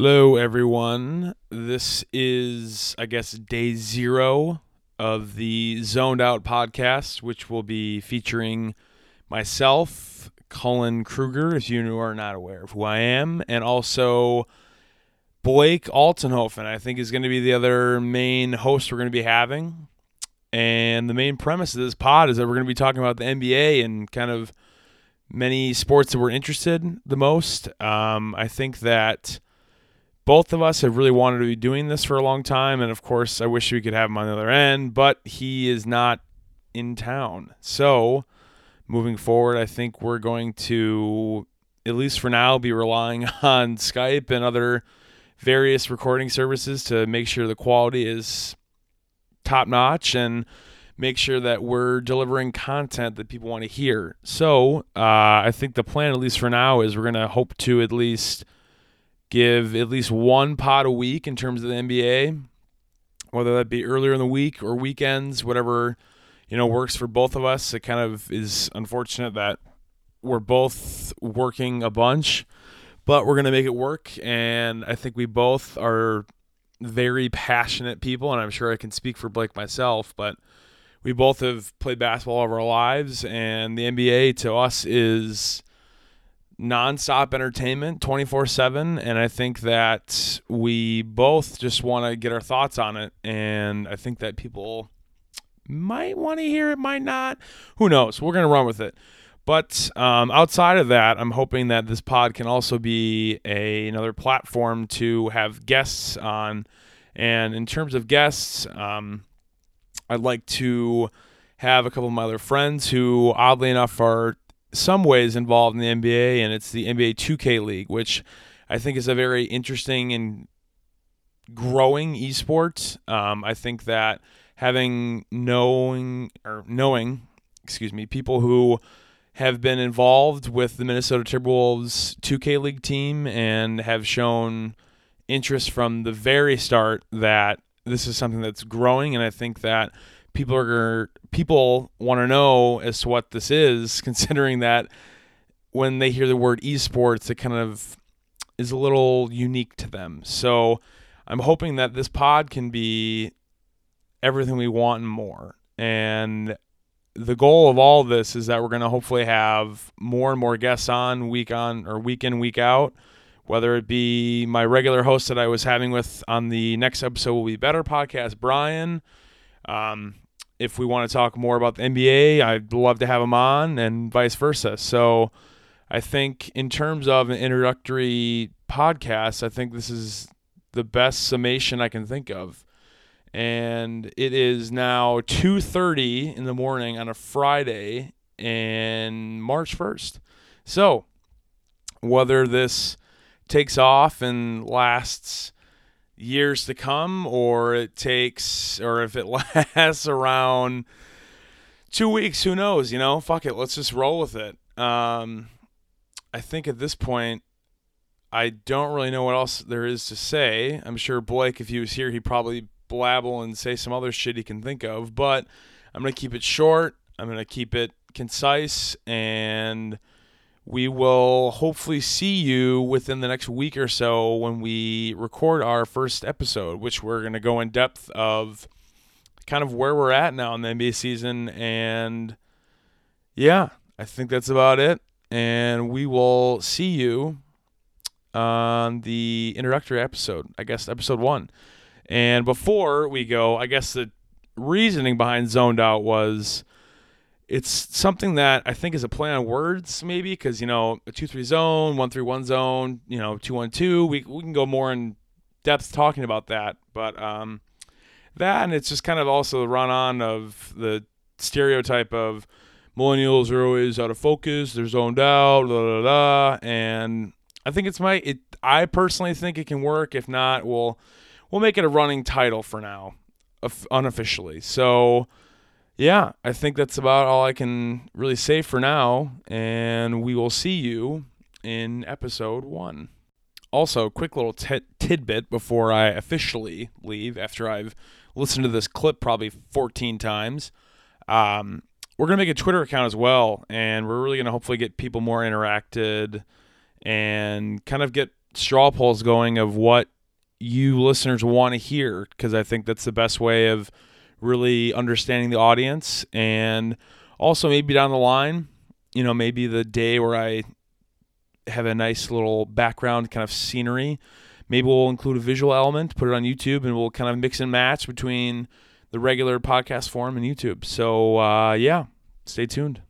Hello, everyone. This is, I guess, day zero of the Zoned Out podcast, which will be featuring myself, Cullen Kruger, if you are not aware of who I am, and also Blake Altenhofen, I think, is going to be the other main host we're going to be having. And the main premise of this pod is that we're going to be talking about the NBA and kind of many sports that we're interested the most. Um, I think that both of us have really wanted to be doing this for a long time, and of course, I wish we could have him on the other end, but he is not in town. So, moving forward, I think we're going to, at least for now, be relying on Skype and other various recording services to make sure the quality is top notch and make sure that we're delivering content that people want to hear. So uh, I think the plan, at least for now, is we're going to hope to at least give at least one pod a week in terms of the NBA, whether that be earlier in the week or weekends, whatever you know works for both of us. It kind of is unfortunate that we're both working a bunch, but we're gonna make it work. And I think we both are very passionate people, and I'm sure I can speak for Blake myself, but we both have played basketball all of our lives, and the NBA to us is nonstop entertainment 24 7. And I think that we both just want to get our thoughts on it. And I think that people might want to hear it, might not. Who knows? We're going to run with it. But um, outside of that, I'm hoping that this pod can also be a, another platform to have guests on. And in terms of guests, um, I'd like to have a couple of my other friends who, oddly enough, are some ways involved in the NBA, and it's the NBA 2K League, which I think is a very interesting and growing esports. Um, I think that having knowing or knowing, excuse me, people who have been involved with the Minnesota Timberwolves 2K League team and have shown interest from the very start that this is something that's growing, and I think that people are people want to know as to what this is, considering that when they hear the word esports, it kind of is a little unique to them. So I'm hoping that this pod can be everything we want and more. And the goal of all this is that we're going to hopefully have more and more guests on week on or week in, week out. Whether it be my regular host that I was having with on the next episode will be Better Podcast, Brian. Um, if we want to talk more about the NBA, I'd love to have him on, and vice versa. So, I think in terms of an introductory podcast, I think this is the best summation I can think of. And it is now 2:30 in the morning on a Friday and March 1st. So, whether this takes off and lasts years to come, or it takes, or if it lasts around two weeks, who knows? You know, fuck it, let's just roll with it. Um, I think at this point, I don't really know what else there is to say. I'm sure Blake, if he was here, he'd probably blabble and say some other shit he can think of, but I'm going to keep it short. I'm going to keep it concise and we will hopefully see you within the next week or so when we record our first episode, which we're going to go in depth of kind of where we're at now in the NBA season. And yeah, I think that's about it. And we will see you on the introductory episode, I guess, episode one. And before we go, I guess the reasoning behind Zoned Out was it's something that I think is a play on words, maybe because you know a two three zone, one three one zone, you know two one two. We we can go more in depth talking about that, but um, that and it's just kind of also the run on of the stereotype of millennials are always out of focus, they're zoned out, blah blah blah, and I think it's my it. I personally think it can work. If not, we'll we'll make it a running title for now, unofficially. So yeah, I think that's about all I can really say for now. And we will see you in episode one. Also, quick little t- tidbit before I officially leave after I've listened to this clip probably 14 times. Um, we're going to make a Twitter account as well. And we're really going to hopefully get people more interacted and kind of get straw polls going of what you listeners want to hear because I think that's the best way of really understanding the audience and also maybe down the line, you know, maybe the day where I have a nice little background kind of scenery, maybe we'll include a visual element, put it on YouTube, and we'll kind of mix and match between the regular podcast form and YouTube. So, uh, yeah, stay tuned.